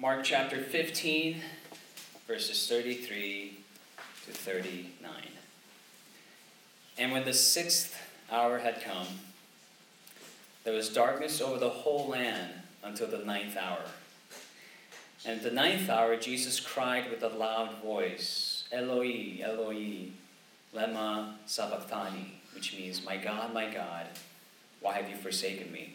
Mark chapter 15, verses 33 to 39. And when the sixth hour had come, there was darkness over the whole land until the ninth hour. And at the ninth hour, Jesus cried with a loud voice, Eloi, Eloi, lema sabachthani, which means, My God, my God, why have you forsaken me?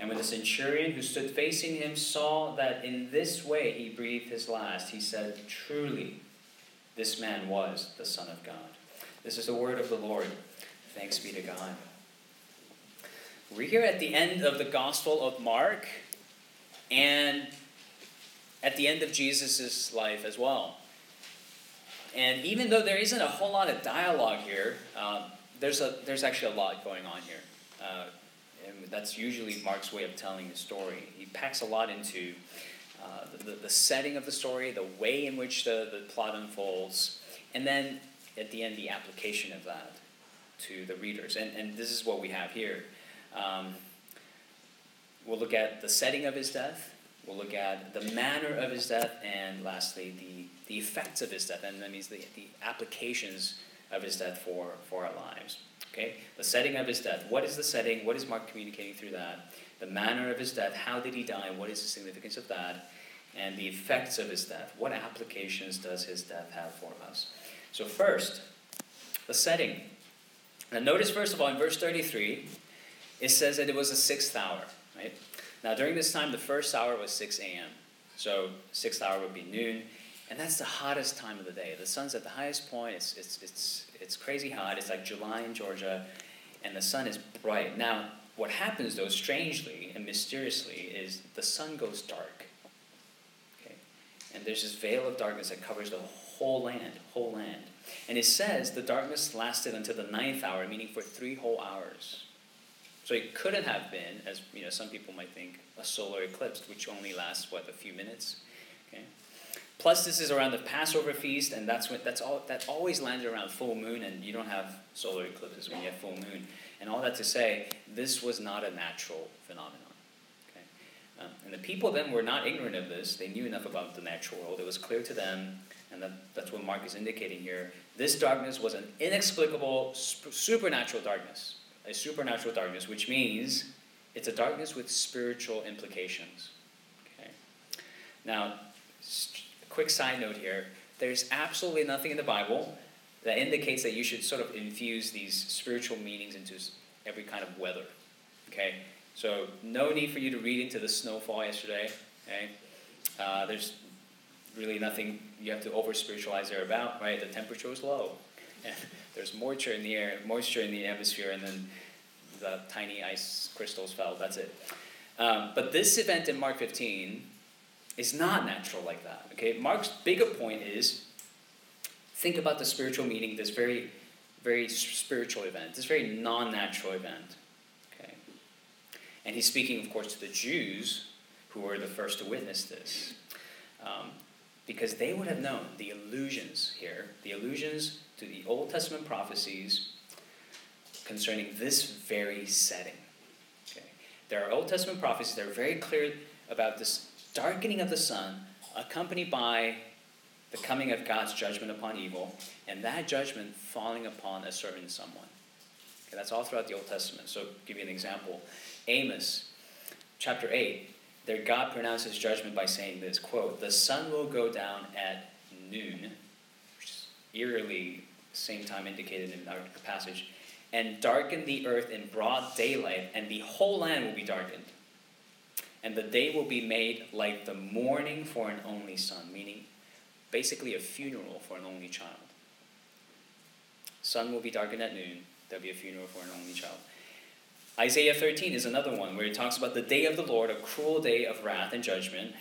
And when the centurion who stood facing him saw that in this way he breathed his last, he said, Truly, this man was the Son of God. This is the word of the Lord. Thanks be to God. We're here at the end of the Gospel of Mark and at the end of Jesus' life as well. And even though there isn't a whole lot of dialogue here, uh, there's, a, there's actually a lot going on here. Uh, that's usually Mark's way of telling the story. He packs a lot into uh, the, the setting of the story, the way in which the, the plot unfolds, and then at the end, the application of that to the readers. And, and this is what we have here. Um, we'll look at the setting of his death, we'll look at the manner of his death, and lastly, the, the effects of his death, and that means the, the applications of his death for, for our lives. Okay? The setting of his death. What is the setting? What is Mark communicating through that? The manner of his death. How did he die? What is the significance of that? And the effects of his death. What applications does his death have for us? So, first, the setting. Now, notice first of all in verse 33, it says that it was the sixth hour, right? Now, during this time, the first hour was 6 a.m. So, sixth hour would be noon. And that's the hottest time of the day. The sun's at the highest point. It's, it's, it's, it's crazy hot. It's like July in Georgia, and the sun is bright. Now, what happens, though, strangely and mysteriously, is the sun goes dark. Okay? And there's this veil of darkness that covers the whole land, whole land. And it says the darkness lasted until the ninth hour, meaning for three whole hours. So it couldn't have been, as you know, some people might think, a solar eclipse, which only lasts what a few minutes. Plus, this is around the Passover feast, and that's when that's all that always lands around full moon, and you don't have solar eclipses when you have full moon. And all that to say, this was not a natural phenomenon. Okay? Um, and the people then were not ignorant of this; they knew enough about the natural world. It was clear to them, and that, that's what Mark is indicating here. This darkness was an inexplicable, supernatural darkness, a supernatural darkness, which means it's a darkness with spiritual implications. Okay. Now quick side note here there's absolutely nothing in the Bible that indicates that you should sort of infuse these spiritual meanings into every kind of weather. Okay? So, no need for you to read into the snowfall yesterday. Okay? Uh, there's really nothing you have to over spiritualize there about, right? The temperature was low. And there's moisture in the air, moisture in the atmosphere, and then the tiny ice crystals fell. That's it. Um, but this event in Mark 15 it's not natural like that. Okay, Mark's bigger point is think about the spiritual meaning, this very, very spiritual event, this very non-natural event. Okay, and he's speaking, of course, to the Jews who were the first to witness this, um, because they would have known the allusions here, the allusions to the Old Testament prophecies concerning this very setting. Okay, there are Old Testament prophecies that are very clear about this darkening of the sun, accompanied by the coming of God's judgment upon evil, and that judgment falling upon a certain someone. Okay, that's all throughout the Old Testament. So, give you an example. Amos, chapter 8, there God pronounces judgment by saying this quote, The sun will go down at noon, which is eerily same time indicated in our passage, and darken the earth in broad daylight, and the whole land will be darkened and the day will be made like the mourning for an only son, meaning basically a funeral for an only child. Sun will be darkened at noon, there'll be a funeral for an only child. Isaiah 13 is another one where it talks about the day of the Lord, a cruel day of wrath and judgment,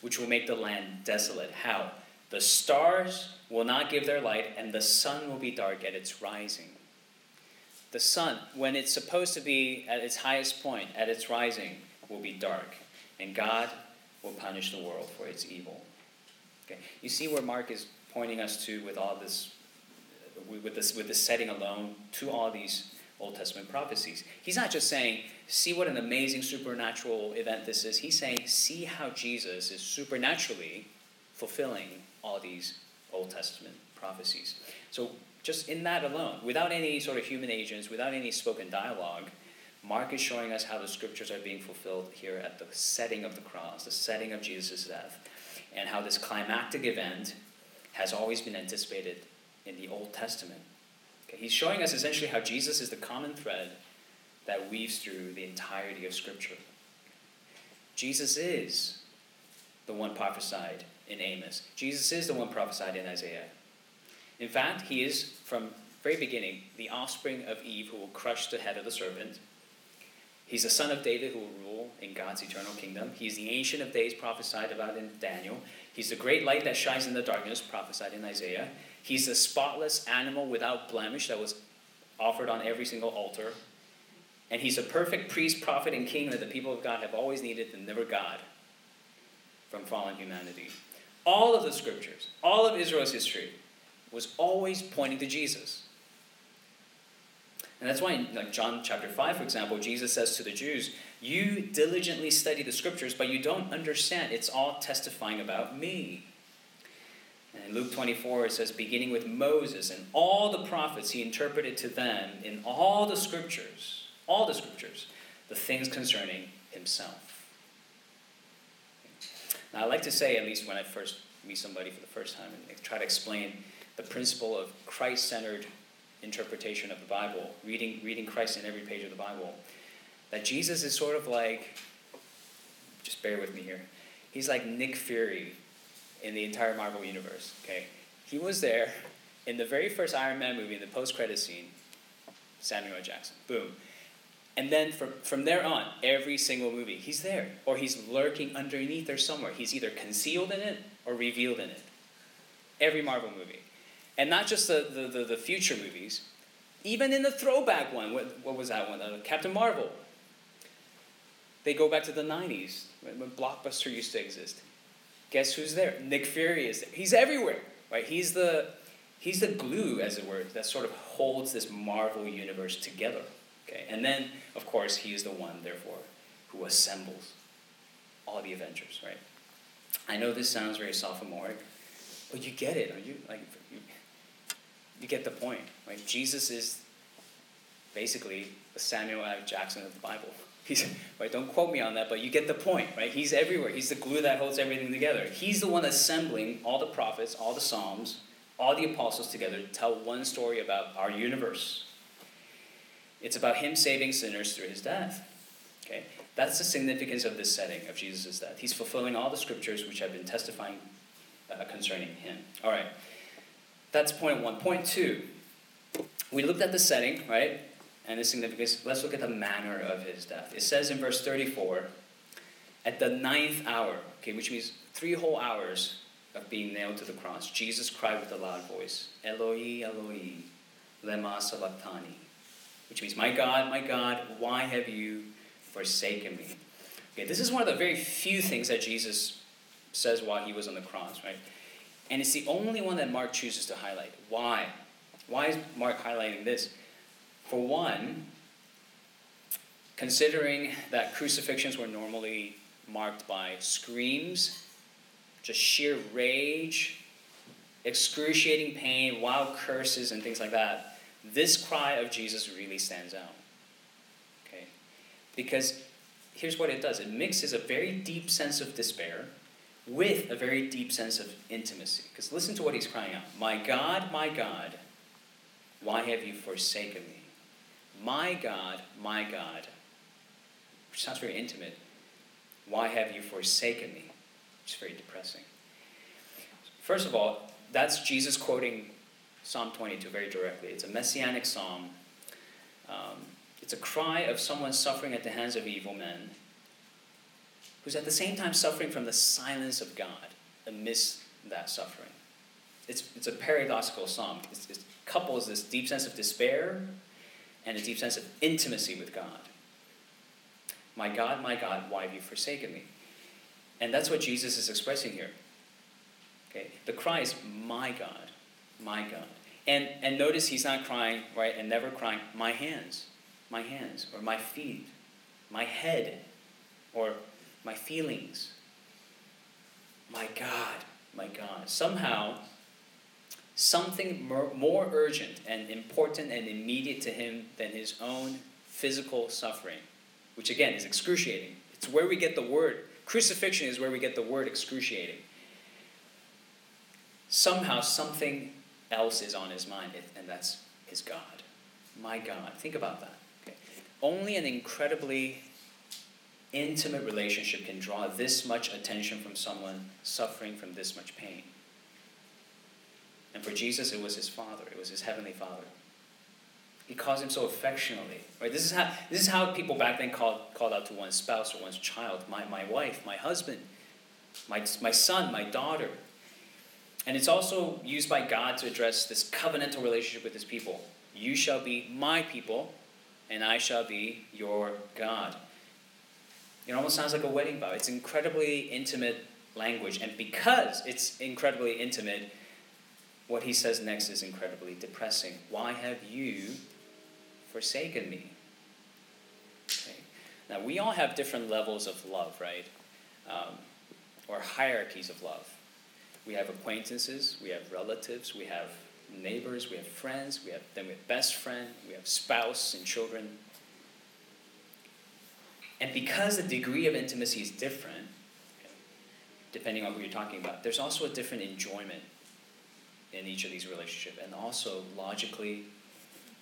which will make the land desolate. How? The stars will not give their light, and the sun will be dark at its rising. The sun, when it's supposed to be at its highest point, at its rising, will be dark, and God will punish the world for its evil. Okay, you see where Mark is pointing us to with all this, with this, with this setting alone, to all these Old Testament prophecies. He's not just saying, see what an amazing supernatural event this is. He's saying, see how Jesus is supernaturally fulfilling all these Old Testament prophecies. So, just in that alone, without any sort of human agents, without any spoken dialogue, Mark is showing us how the scriptures are being fulfilled here at the setting of the cross, the setting of Jesus' death, and how this climactic event has always been anticipated in the Old Testament. Okay, he's showing us essentially how Jesus is the common thread that weaves through the entirety of Scripture. Jesus is the one prophesied in Amos. Jesus is the one prophesied in Isaiah. In fact, he is, from very beginning, the offspring of Eve who will crush the head of the serpent. He's the son of David who will rule in God's eternal kingdom. He's the ancient of days prophesied about in Daniel. He's the great light that shines in the darkness prophesied in Isaiah. He's the spotless animal without blemish that was offered on every single altar. And he's a perfect priest, prophet, and king that the people of God have always needed and never got from fallen humanity all of the scriptures, all of Israel's history, was always pointing to Jesus. And that's why like John chapter 5, for example, Jesus says to the Jews, You diligently study the scriptures, but you don't understand. It's all testifying about me. And in Luke 24, it says, Beginning with Moses and all the prophets, he interpreted to them in all the scriptures, all the scriptures, the things concerning himself. Now, I like to say, at least when I first meet somebody for the first time, and try to explain the principle of Christ centered interpretation of the Bible, reading, reading Christ in every page of the Bible, that Jesus is sort of like, just bear with me here, he's like Nick Fury in the entire Marvel universe, okay? He was there in the very first Iron Man movie, in the post credit scene, Samuel Jackson. Boom. And then from, from there on, every single movie, he's there. Or he's lurking underneath or somewhere. He's either concealed in it or revealed in it. Every Marvel movie. And not just the, the, the, the future movies, even in the throwback one, what, what was that one? Uh, Captain Marvel. They go back to the 90s when, Blockbuster used to exist. Guess who's there? Nick Fury is there. He's everywhere, right? He's the, he's the glue, as it were, that sort of holds this Marvel universe together. Okay? And then, of course, he is the one, therefore, who assembles all the Avengers, right? I know this sounds very sophomoric, but you get it, you? Like, you, get the point, right? Jesus is basically the Samuel L. Jackson of the Bible. He's, right, don't quote me on that, but you get the point, right? He's everywhere. He's the glue that holds everything together. He's the one assembling all the prophets, all the Psalms, all the apostles together to tell one story about our universe, it's about him saving sinners through his death. Okay? That's the significance of this setting of Jesus' death. He's fulfilling all the scriptures which have been testifying uh, concerning him. All right. That's point one. Point two. We looked at the setting, right? And the significance. Let's look at the manner of his death. It says in verse 34 at the ninth hour, okay, which means three whole hours of being nailed to the cross, Jesus cried with a loud voice, Eloi, Eloi, lema sabachthani which means, My God, my God, why have you forsaken me? Okay, this is one of the very few things that Jesus says while he was on the cross, right? And it's the only one that Mark chooses to highlight. Why? Why is Mark highlighting this? For one, considering that crucifixions were normally marked by screams, just sheer rage, excruciating pain, wild curses, and things like that, this cry of Jesus really stands out. Okay? Because here's what it does it mixes a very deep sense of despair with a very deep sense of intimacy. Because listen to what he's crying out My God, my God, why have you forsaken me? My God, my God. Which sounds very intimate. Why have you forsaken me? It's very depressing. First of all, that's Jesus quoting Psalm 22 very directly. It's a messianic psalm. Um, it's a cry of someone suffering at the hands of evil men, who's at the same time suffering from the silence of God amidst that suffering. it's, it's a paradoxical song. It's, it couples this deep sense of despair and a deep sense of intimacy with God. My God, my God, why have you forsaken me? And that's what Jesus is expressing here. Okay? The cry is, My God, my God. And, and notice he's not crying, right, and never crying, My hands, my hands, or my feet, my head, or my feelings. My God, my God. Somehow, something more, urgent and important and immediate to him than his own physical suffering, which again is excruciating. It's where we get the word. Crucifixion is where we get the word excruciating. Somehow, something else is on his mind, and that's his God. My God. Think about that. Okay. Only an incredibly intimate relationship can draw this much attention from someone suffering from this much pain. And for Jesus, it was his Father, it was his Heavenly Father. He calls him so affectionately. Right? This is how this is how people back then called, called out to one's spouse or one's child, my, my wife, my husband, my, my son, my daughter. And it's also used by God to address this covenantal relationship with his people. You shall be my people, and I shall be your God. It almost sounds like a wedding vow. It's incredibly intimate language. And because it's incredibly intimate, what he says next is incredibly depressing. Why have you forsaken me? Okay. Now, we all have different levels of love, right? Um, or hierarchies of love. We have acquaintances, we have relatives, we have neighbors, we have friends, we have then we have best friend, we have spouse and children. And because the degree of intimacy is different, depending on who you're talking about, there's also a different enjoyment in each of these relationships, and also logically,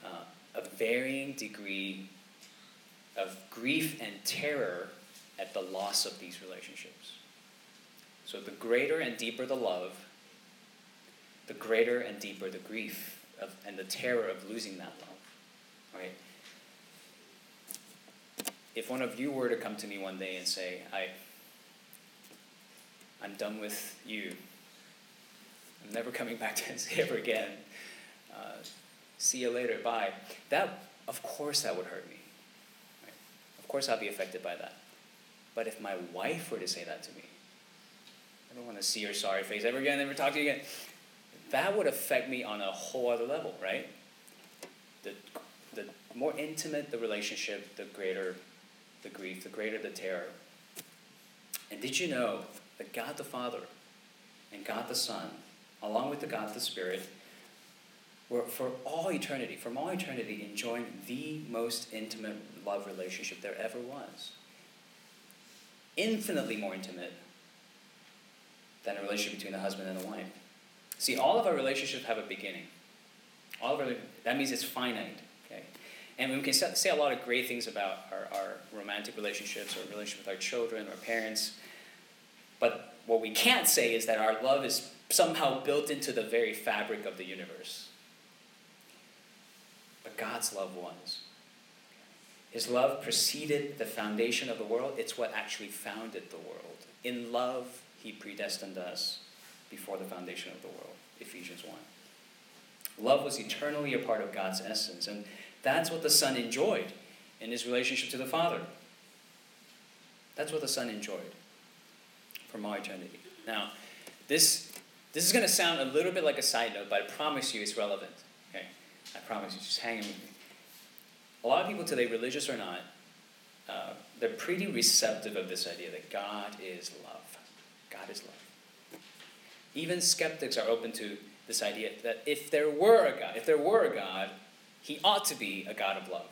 uh, a varying degree of grief and terror at the loss of these relationships. So, the greater and deeper the love, the greater and deeper the grief of, and the terror of losing that love. Right? If one of you were to come to me one day and say, I, I'm done with you, I'm never coming back to NC ever again, uh, see you later, bye, that, of course, that would hurt me. Right? Of course, I'll be affected by that. But if my wife were to say that to me, I don't want to see your sorry face ever again, never talk to you again. That would affect me on a whole other level, right? The, the more intimate the relationship, the greater the grief, the greater the terror. And did you know that God the Father and God the Son, along with the God the Spirit, were for all eternity, from all eternity, enjoying the most intimate love relationship there ever was? Infinitely more intimate than a relationship between a husband and a wife. See, all of our relationships have a beginning. All of our, that means it's finite. And we can say a lot of great things about our, our romantic relationships or relationship with our children or parents. But what we can't say is that our love is somehow built into the very fabric of the universe. But God's love was. His love preceded the foundation of the world. It's what actually founded the world. In love, He predestined us before the foundation of the world. Ephesians 1. Love was eternally a part of God's essence. And that's what the Son enjoyed in his relationship to the Father. That's what the Son enjoyed from all eternity. Now, this, this is going to sound a little bit like a side note, but I promise you it's relevant. Okay? I promise you, just hang with me. A lot of people today, religious or not, uh, they're pretty receptive of this idea that God is love. God is love. Even skeptics are open to this idea that if there were a God, if there were a God, he ought to be a God of love,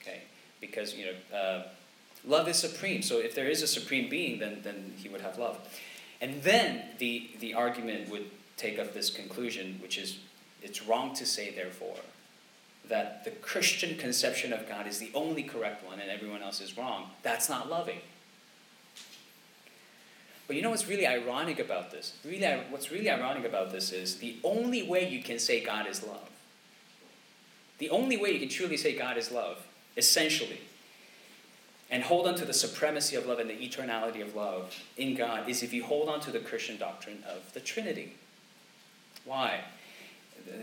okay? Because, you know, uh, love is supreme. So if there is a supreme being, then, then he would have love. And then the, the argument would take up this conclusion, which is it's wrong to say, therefore, that the Christian conception of God is the only correct one and everyone else is wrong. That's not loving. But you know what's really ironic about this? Really, what's really ironic about this is the only way you can say God is love the only way you can truly say God is love, essentially, and hold on to the supremacy of love and the eternality of love in God is if you hold on to the Christian doctrine of the Trinity. Why?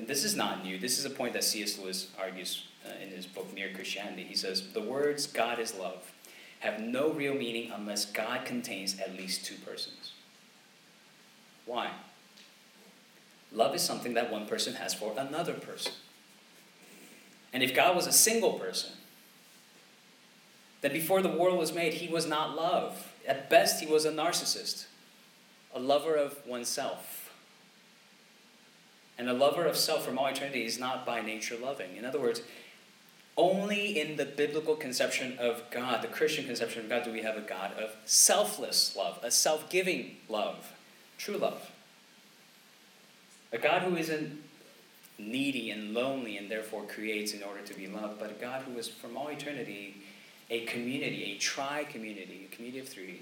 This is not new. This is a point that C.S. Lewis argues uh, in his book Mere Christianity. He says, The words God is love have no real meaning unless God contains at least two persons. Why? Love is something that one person has for another person. And if God was a single person, then before the world was made, he was not love. At best, he was a narcissist, a lover of oneself. And a lover of self from all eternity is not by nature loving. In other words, only in the biblical conception of God, the Christian conception of God, do we have a God of selfless love, a self giving love, true love. A God who isn't needy and lonely and therefore creates in order to be loved, but a God who is from all eternity a community, a tri community, a community of three,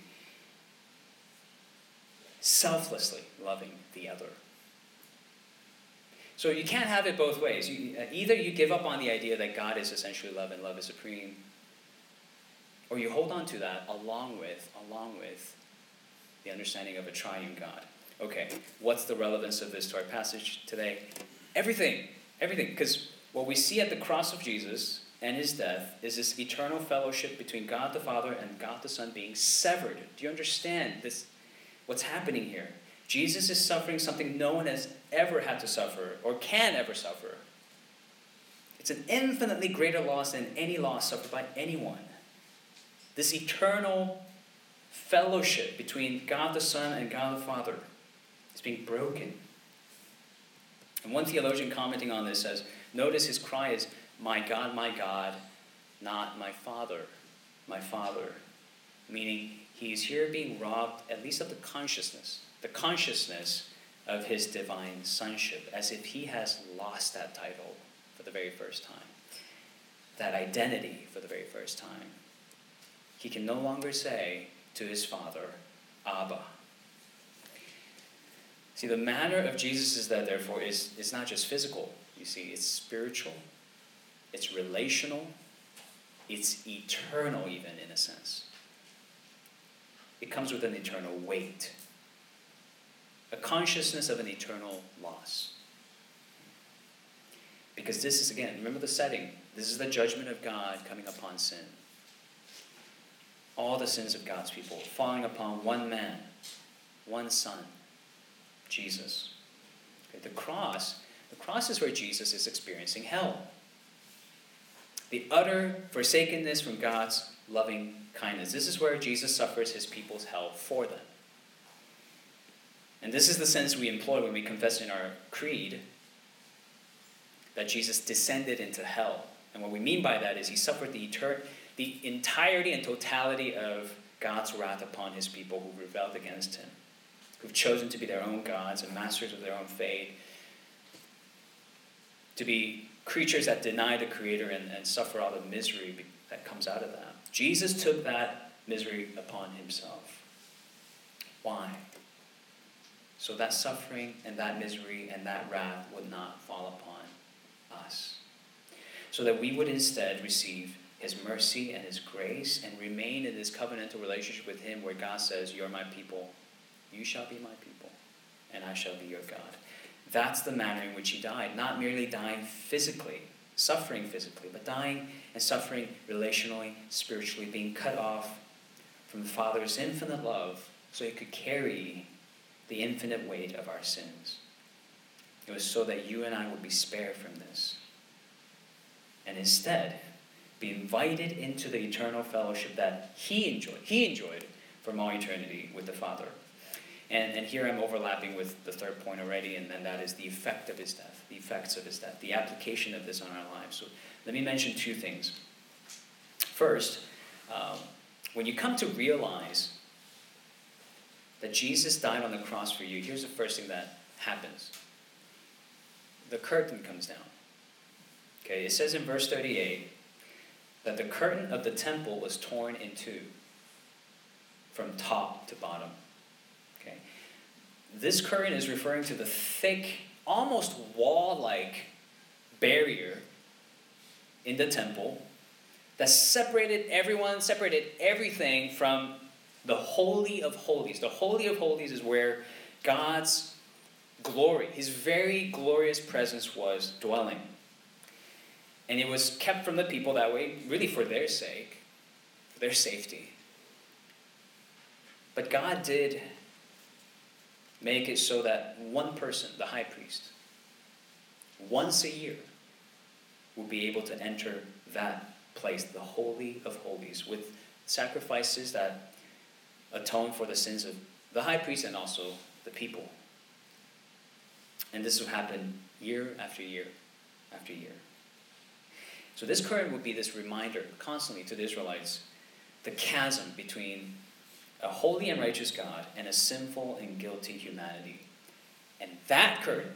selflessly loving the other. So you can't have it both ways. You, uh, either you give up on the idea that God is essentially love and love is supreme, or you hold on to that along with, along with the understanding of a triune God. Okay, what's the relevance of this to our passage today? Everything, everything. Because what we see at the cross of Jesus and his death is this eternal fellowship between God the Father and God the Son being severed. Do you understand this? What's happening here? Jesus is suffering something no one has ever had to suffer or can ever suffer. It's an infinitely greater loss than any loss suffered by anyone. This eternal fellowship between God the Son and God the Father is being broken. And one theologian commenting on this says, Notice his cry is, My God, my God, not my Father, my Father. Meaning, he's here being robbed, at least of the consciousness, the consciousness of his divine sonship, as if he has lost that title for the very first time, that identity for the very first time. He can no longer say to his Father, Abba, See, the manner of Jesus' is that, therefore, is, is not just physical. You see, it's spiritual, it's relational, it's eternal, even in a sense. It comes with an eternal weight, a consciousness of an eternal loss. Because this is, again, remember the setting. This is the judgment of God coming upon sin. All the sins of God's people falling upon one man, one son Jesus. Okay, the cross, the cross is where Jesus is experiencing hell. The utter forsakenness from God's loving kindness. This is where Jesus suffers his people's hell for them. And this is the sense we employ when we confess in our creed that Jesus descended into hell. And what we mean by that is he suffered the, etern- the entirety and totality of God's wrath upon his people who rebelled against him who've chosen to be their own gods and masters of their own fate, to be creatures that deny the Creator and, and suffer all the misery that comes out of that. Jesus took that misery upon himself. Why? So that suffering and that misery and that wrath would not fall upon us. So that we would instead receive his mercy and his grace and remain in this covenantal relationship with him where God says, You're my people, you shall be my people, and I shall be your God. That's the manner in which he died, not merely dying physically, suffering physically, but dying and suffering relationally, spiritually, being cut off from the Father's infinite love so he could carry the infinite weight of our sins. It was so that you and I would be spared from this. And instead, be invited into the eternal fellowship that he enjoyed. He enjoyed from all eternity with the Father. And, and here I'm overlapping with the third point already, and then that is the effect of his death, the effects of his death, the application of this on our lives. So let me mention two things. First, um, when you come to realize that Jesus died on the cross for you, here's the first thing that happens the curtain comes down. Okay, it says in verse 38 that the curtain of the temple was torn in two from top to bottom. This curtain is referring to the thick, almost wall like barrier in the temple that separated everyone, separated everything from the Holy of Holies. The Holy of Holies is where God's glory, his very glorious presence was dwelling. And it was kept from the people that way, really for their sake, for their safety. But God did make it so that one person, the high priest, once a year, will be able to enter that place, the Holy of Holies, with sacrifices that atone for the sins of the high priest and also the people. And this will happen year after year after year. So this current would be this reminder constantly to the Israelites the chasm between a holy and righteous God and a sinful and guilty humanity. And that curtain,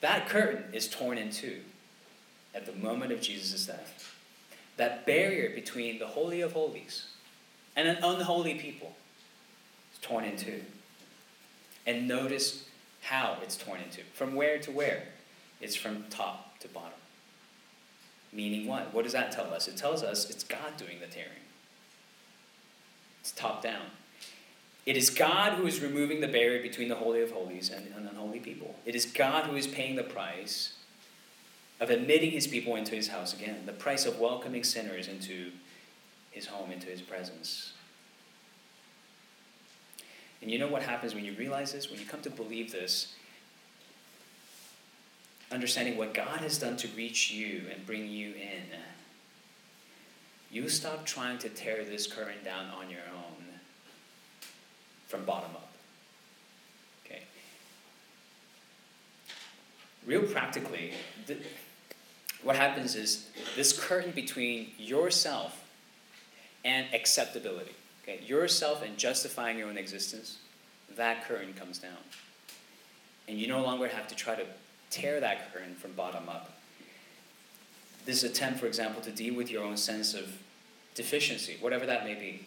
that curtain is torn in two at the moment of Jesus' death. That barrier between the Holy of Holies and an unholy people is torn in two. And notice how it's torn into. From where to where? It's from top to bottom. Meaning what? What does that tell us? It tells us it's God doing the tearing. It's top down. It is God who is removing the barrier between the Holy of Holies and an unholy people. It is God who is paying the price of admitting his people into his house again, the price of welcoming sinners into his home, into his presence. And you know what happens when you realize this? When you come to believe this, understanding what God has done to reach you and bring you in, you stop trying to tear this current down on your own from bottom up. Okay? Real practically, what happens is this curtain between yourself and acceptability, okay, yourself and justifying your own existence, that curtain comes down. And you no longer have to try to tear that curtain from bottom up. This attempt, for example, to deal with your own sense of deficiency, whatever that may be,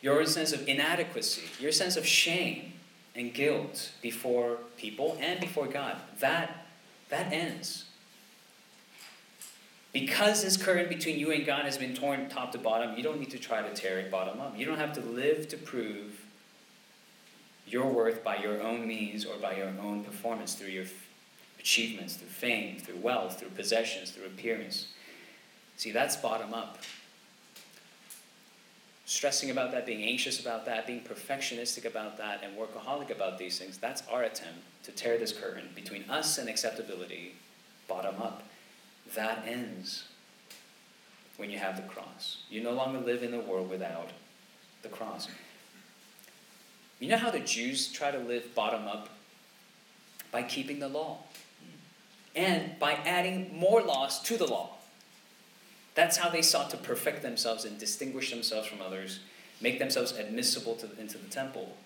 your sense of inadequacy, your sense of shame and guilt before people and before God, that, that ends. Because this current between you and God has been torn top to bottom, you don't need to try to tear it bottom up. You don't have to live to prove your worth by your own means or by your own performance through your achievements, through fame, through wealth, through possessions, through appearance. See, that's bottom up. Stressing about that, being anxious about that, being perfectionistic about that, and workaholic about these things, that's our attempt to tear this curtain between us and acceptability bottom up that ends when you have the cross. You no longer live in the world without the cross. You know how the Jews try to live bottom up? By keeping the law. And by adding more laws to the law. That's how they sought to perfect themselves and distinguish themselves from others, make themselves admissible to, into the temple.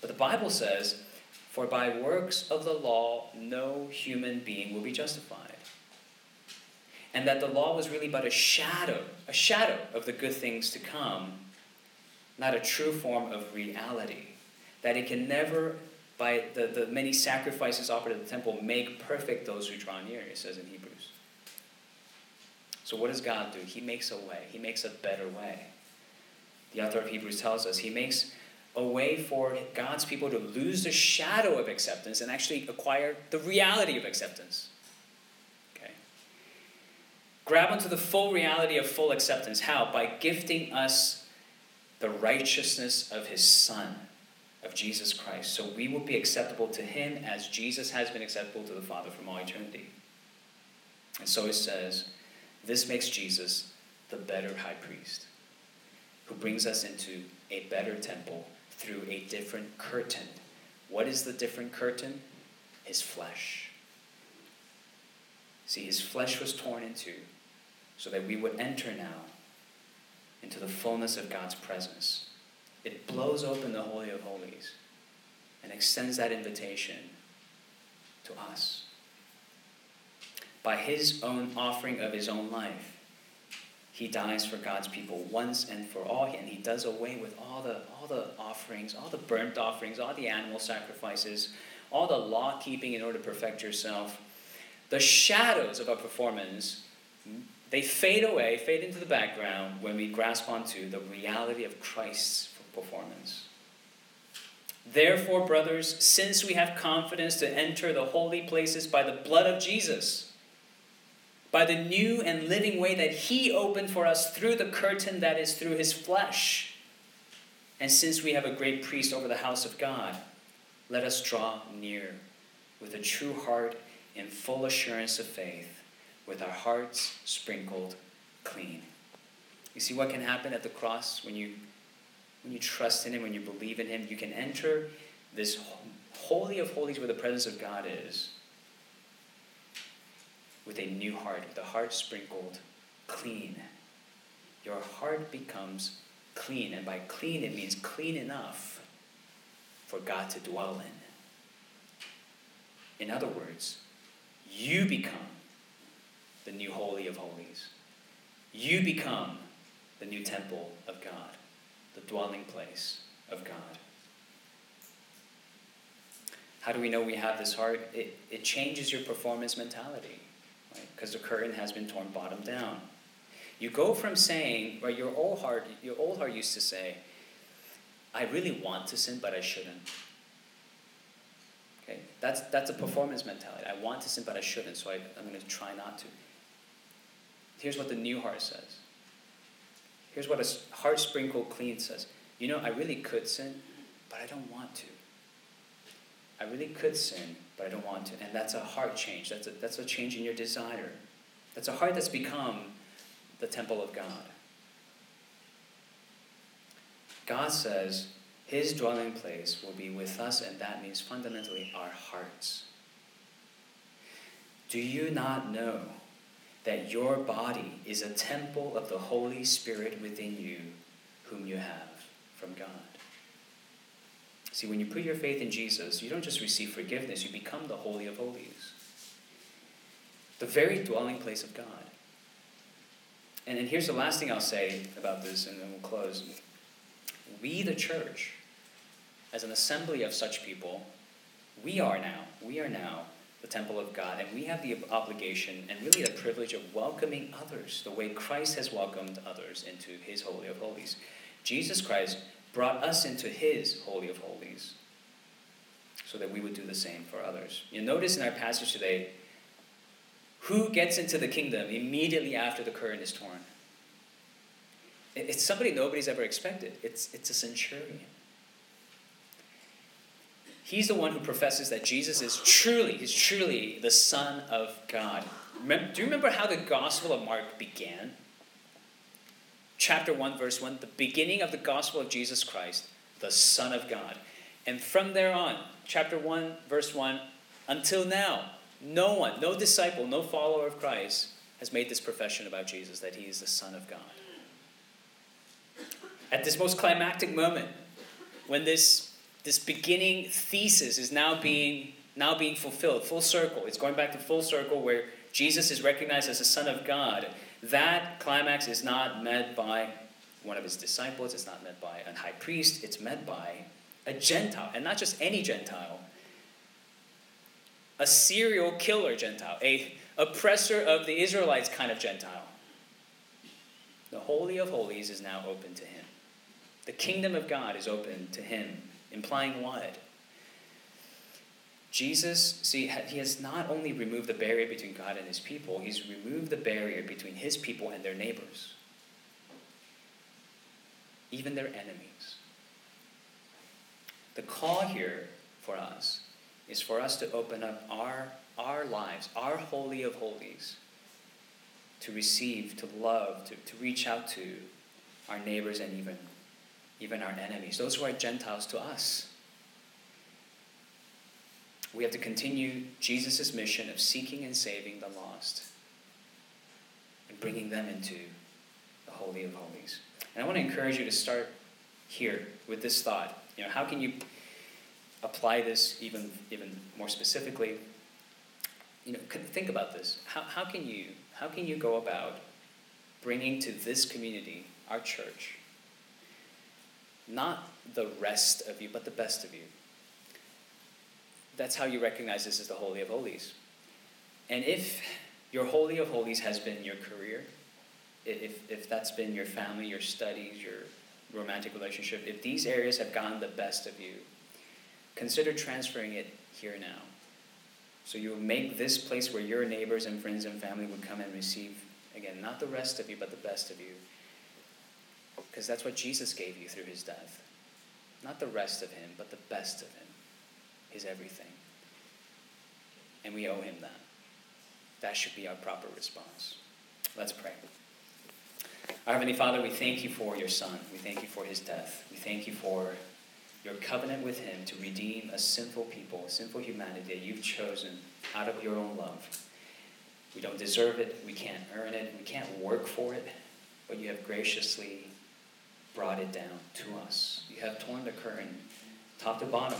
But the Bible says, For by works of the law no human being will be justified and that the law was really but a shadow, a shadow of the good things to come, not a true form of reality. That it can never, by the, the many sacrifices offered at the temple, make perfect those who draw near, it says in Hebrews. So, what does God do? He makes a way, He makes a better way. The author of Hebrews tells us He makes a way for God's people to lose the shadow of acceptance and actually acquire the reality of acceptance Okay? grab onto the full reality of full acceptance. How? By gifting us the righteousness of his Son, of Jesus Christ. So we will be acceptable to him as Jesus has been acceptable to the Father from all eternity. And so it says, this makes Jesus the better high priest, who brings us into a better temple through a different curtain. What is the different curtain? His flesh. See, his flesh was torn in two so that we would enter now into the fullness of God's presence. It blows open the Holy of Holies and extends that invitation to us. By his own offering of his own life, he dies for God's people once and for all, and he does away with all the, all the offerings, all the burnt offerings, all the animal sacrifices, all the law keeping in order to perfect yourself. The shadows of our performance they fade away, fade into the background when we grasp onto the reality of Christ's performance. Therefore, brothers, since we have confidence to enter the holy places by the blood of Jesus, by the new and living way that He opened for us through the curtain that is through His flesh, and since we have a great priest over the house of God, let us draw near with a true heart in full assurance of faith, with our hearts sprinkled clean. You see what can happen at the cross when you when you trust in him, when you believe in him, you can enter this holy of holies where the presence of God is with a new heart, with a heart sprinkled clean. Your heart becomes clean, and by clean it means clean enough for God to dwell in. In other words, you become the new Holy of Holies. You become the new temple of God, the dwelling place of God. How do we know we have this heart? It, it changes your performance mentality? Because the curtain has been torn bottom down. You go from saying, right, your old heart, your old heart used to say, I really want to sin, but I shouldn't. Okay? That's, that's a performance mentality. I want to sin, but I shouldn't, so I, I'm going to try not to. Here's what the new heart says. Here's what a heart sprinkled clean says. You know, I really could sin, but I don't want to. I really could sin, but I don't want to. And that's a heart change. That's a, that's a change in your desire. That's a heart that's become the temple of God. God says, his dwelling place will be with us, and that means fundamentally our hearts. Do you not know that your body is a temple of the Holy Spirit within you, whom you have from God? See, when you put your faith in Jesus, you don't just receive forgiveness, you become the Holy of Holies, the very dwelling place of God. And, and here's the last thing I'll say about this, and then we'll close. We, the church, as an assembly of such people, we are now, we are now the temple of God, and we have the obligation and really the privilege of welcoming others the way Christ has welcomed others into his Holy of Holies. Jesus Christ brought us into his Holy of Holies so that we would do the same for others. You notice in our passage today, who gets into the kingdom immediately after the curtain is torn? It's somebody nobody's ever expected. It's, it's a centurion. He's the one who professes that Jesus is truly, he's truly the Son of God. Do you remember how the Gospel of Mark began? Chapter 1, verse 1, the beginning of the Gospel of Jesus Christ, the Son of God. And from there on, chapter 1, verse 1, until now, no one, no disciple, no follower of Christ has made this profession about Jesus that he is the Son of God. At this most climactic moment, when this this beginning thesis is now being now being fulfilled full circle it's going back to full circle where jesus is recognized as the son of god that climax is not met by one of his disciples. It's not met by a high priest. It's met by a gentile and not just any gentile. A serial killer gentile a oppressor of the israelites kind of gentile. The holy of holies is now open to him. The kingdom of god is open to him Implying what? Jesus, see, he has not only removed the barrier between God and his people, he's removed the barrier between his people and their neighbors, even their enemies. The call here for us is for us to open up our, our lives, our holy of holies, to receive, to love, to, to reach out to our neighbors and even even our enemies, those who are Gentiles to us. We have to continue Jesus' mission of seeking and saving the lost and bringing them into the Holy of Holies. And I want to encourage you to start here with this thought. You know, how can you apply this even, even more specifically? You know, think about this. How, how, can you, how can you go about bringing to this community, our church, not the rest of you, but the best of you. That's how you recognize this as the Holy of Holies. And if your Holy of Holies has been your career, if, if that's been your family, your studies, your romantic relationship, if these areas have gotten the best of you, consider transferring it here now. So you make this place where your neighbors and friends and family would come and receive, again, not the rest of you, but the best of you. Because that's what Jesus gave you through his death. Not the rest of him, but the best of him, his everything. And we owe him that. That should be our proper response. Let's pray. Our Heavenly Father, we thank you for your Son. We thank you for his death. We thank you for your covenant with him to redeem a sinful people, a sinful humanity that you've chosen out of your own love. We don't deserve it, we can't earn it, we can't work for it, but you have graciously brought it down to us. You have torn the curtain top to bottom.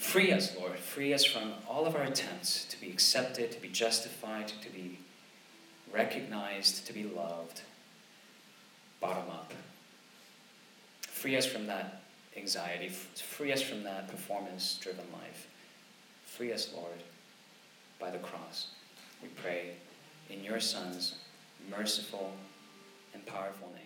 Free us, Lord. Free us from all of our attempts to be accepted, to be justified, to be recognized, to be loved. Bottom up. Free us from that anxiety. Free us from that performance driven life. Free us, Lord, by the cross. We pray in your Son's merciful and powerful name.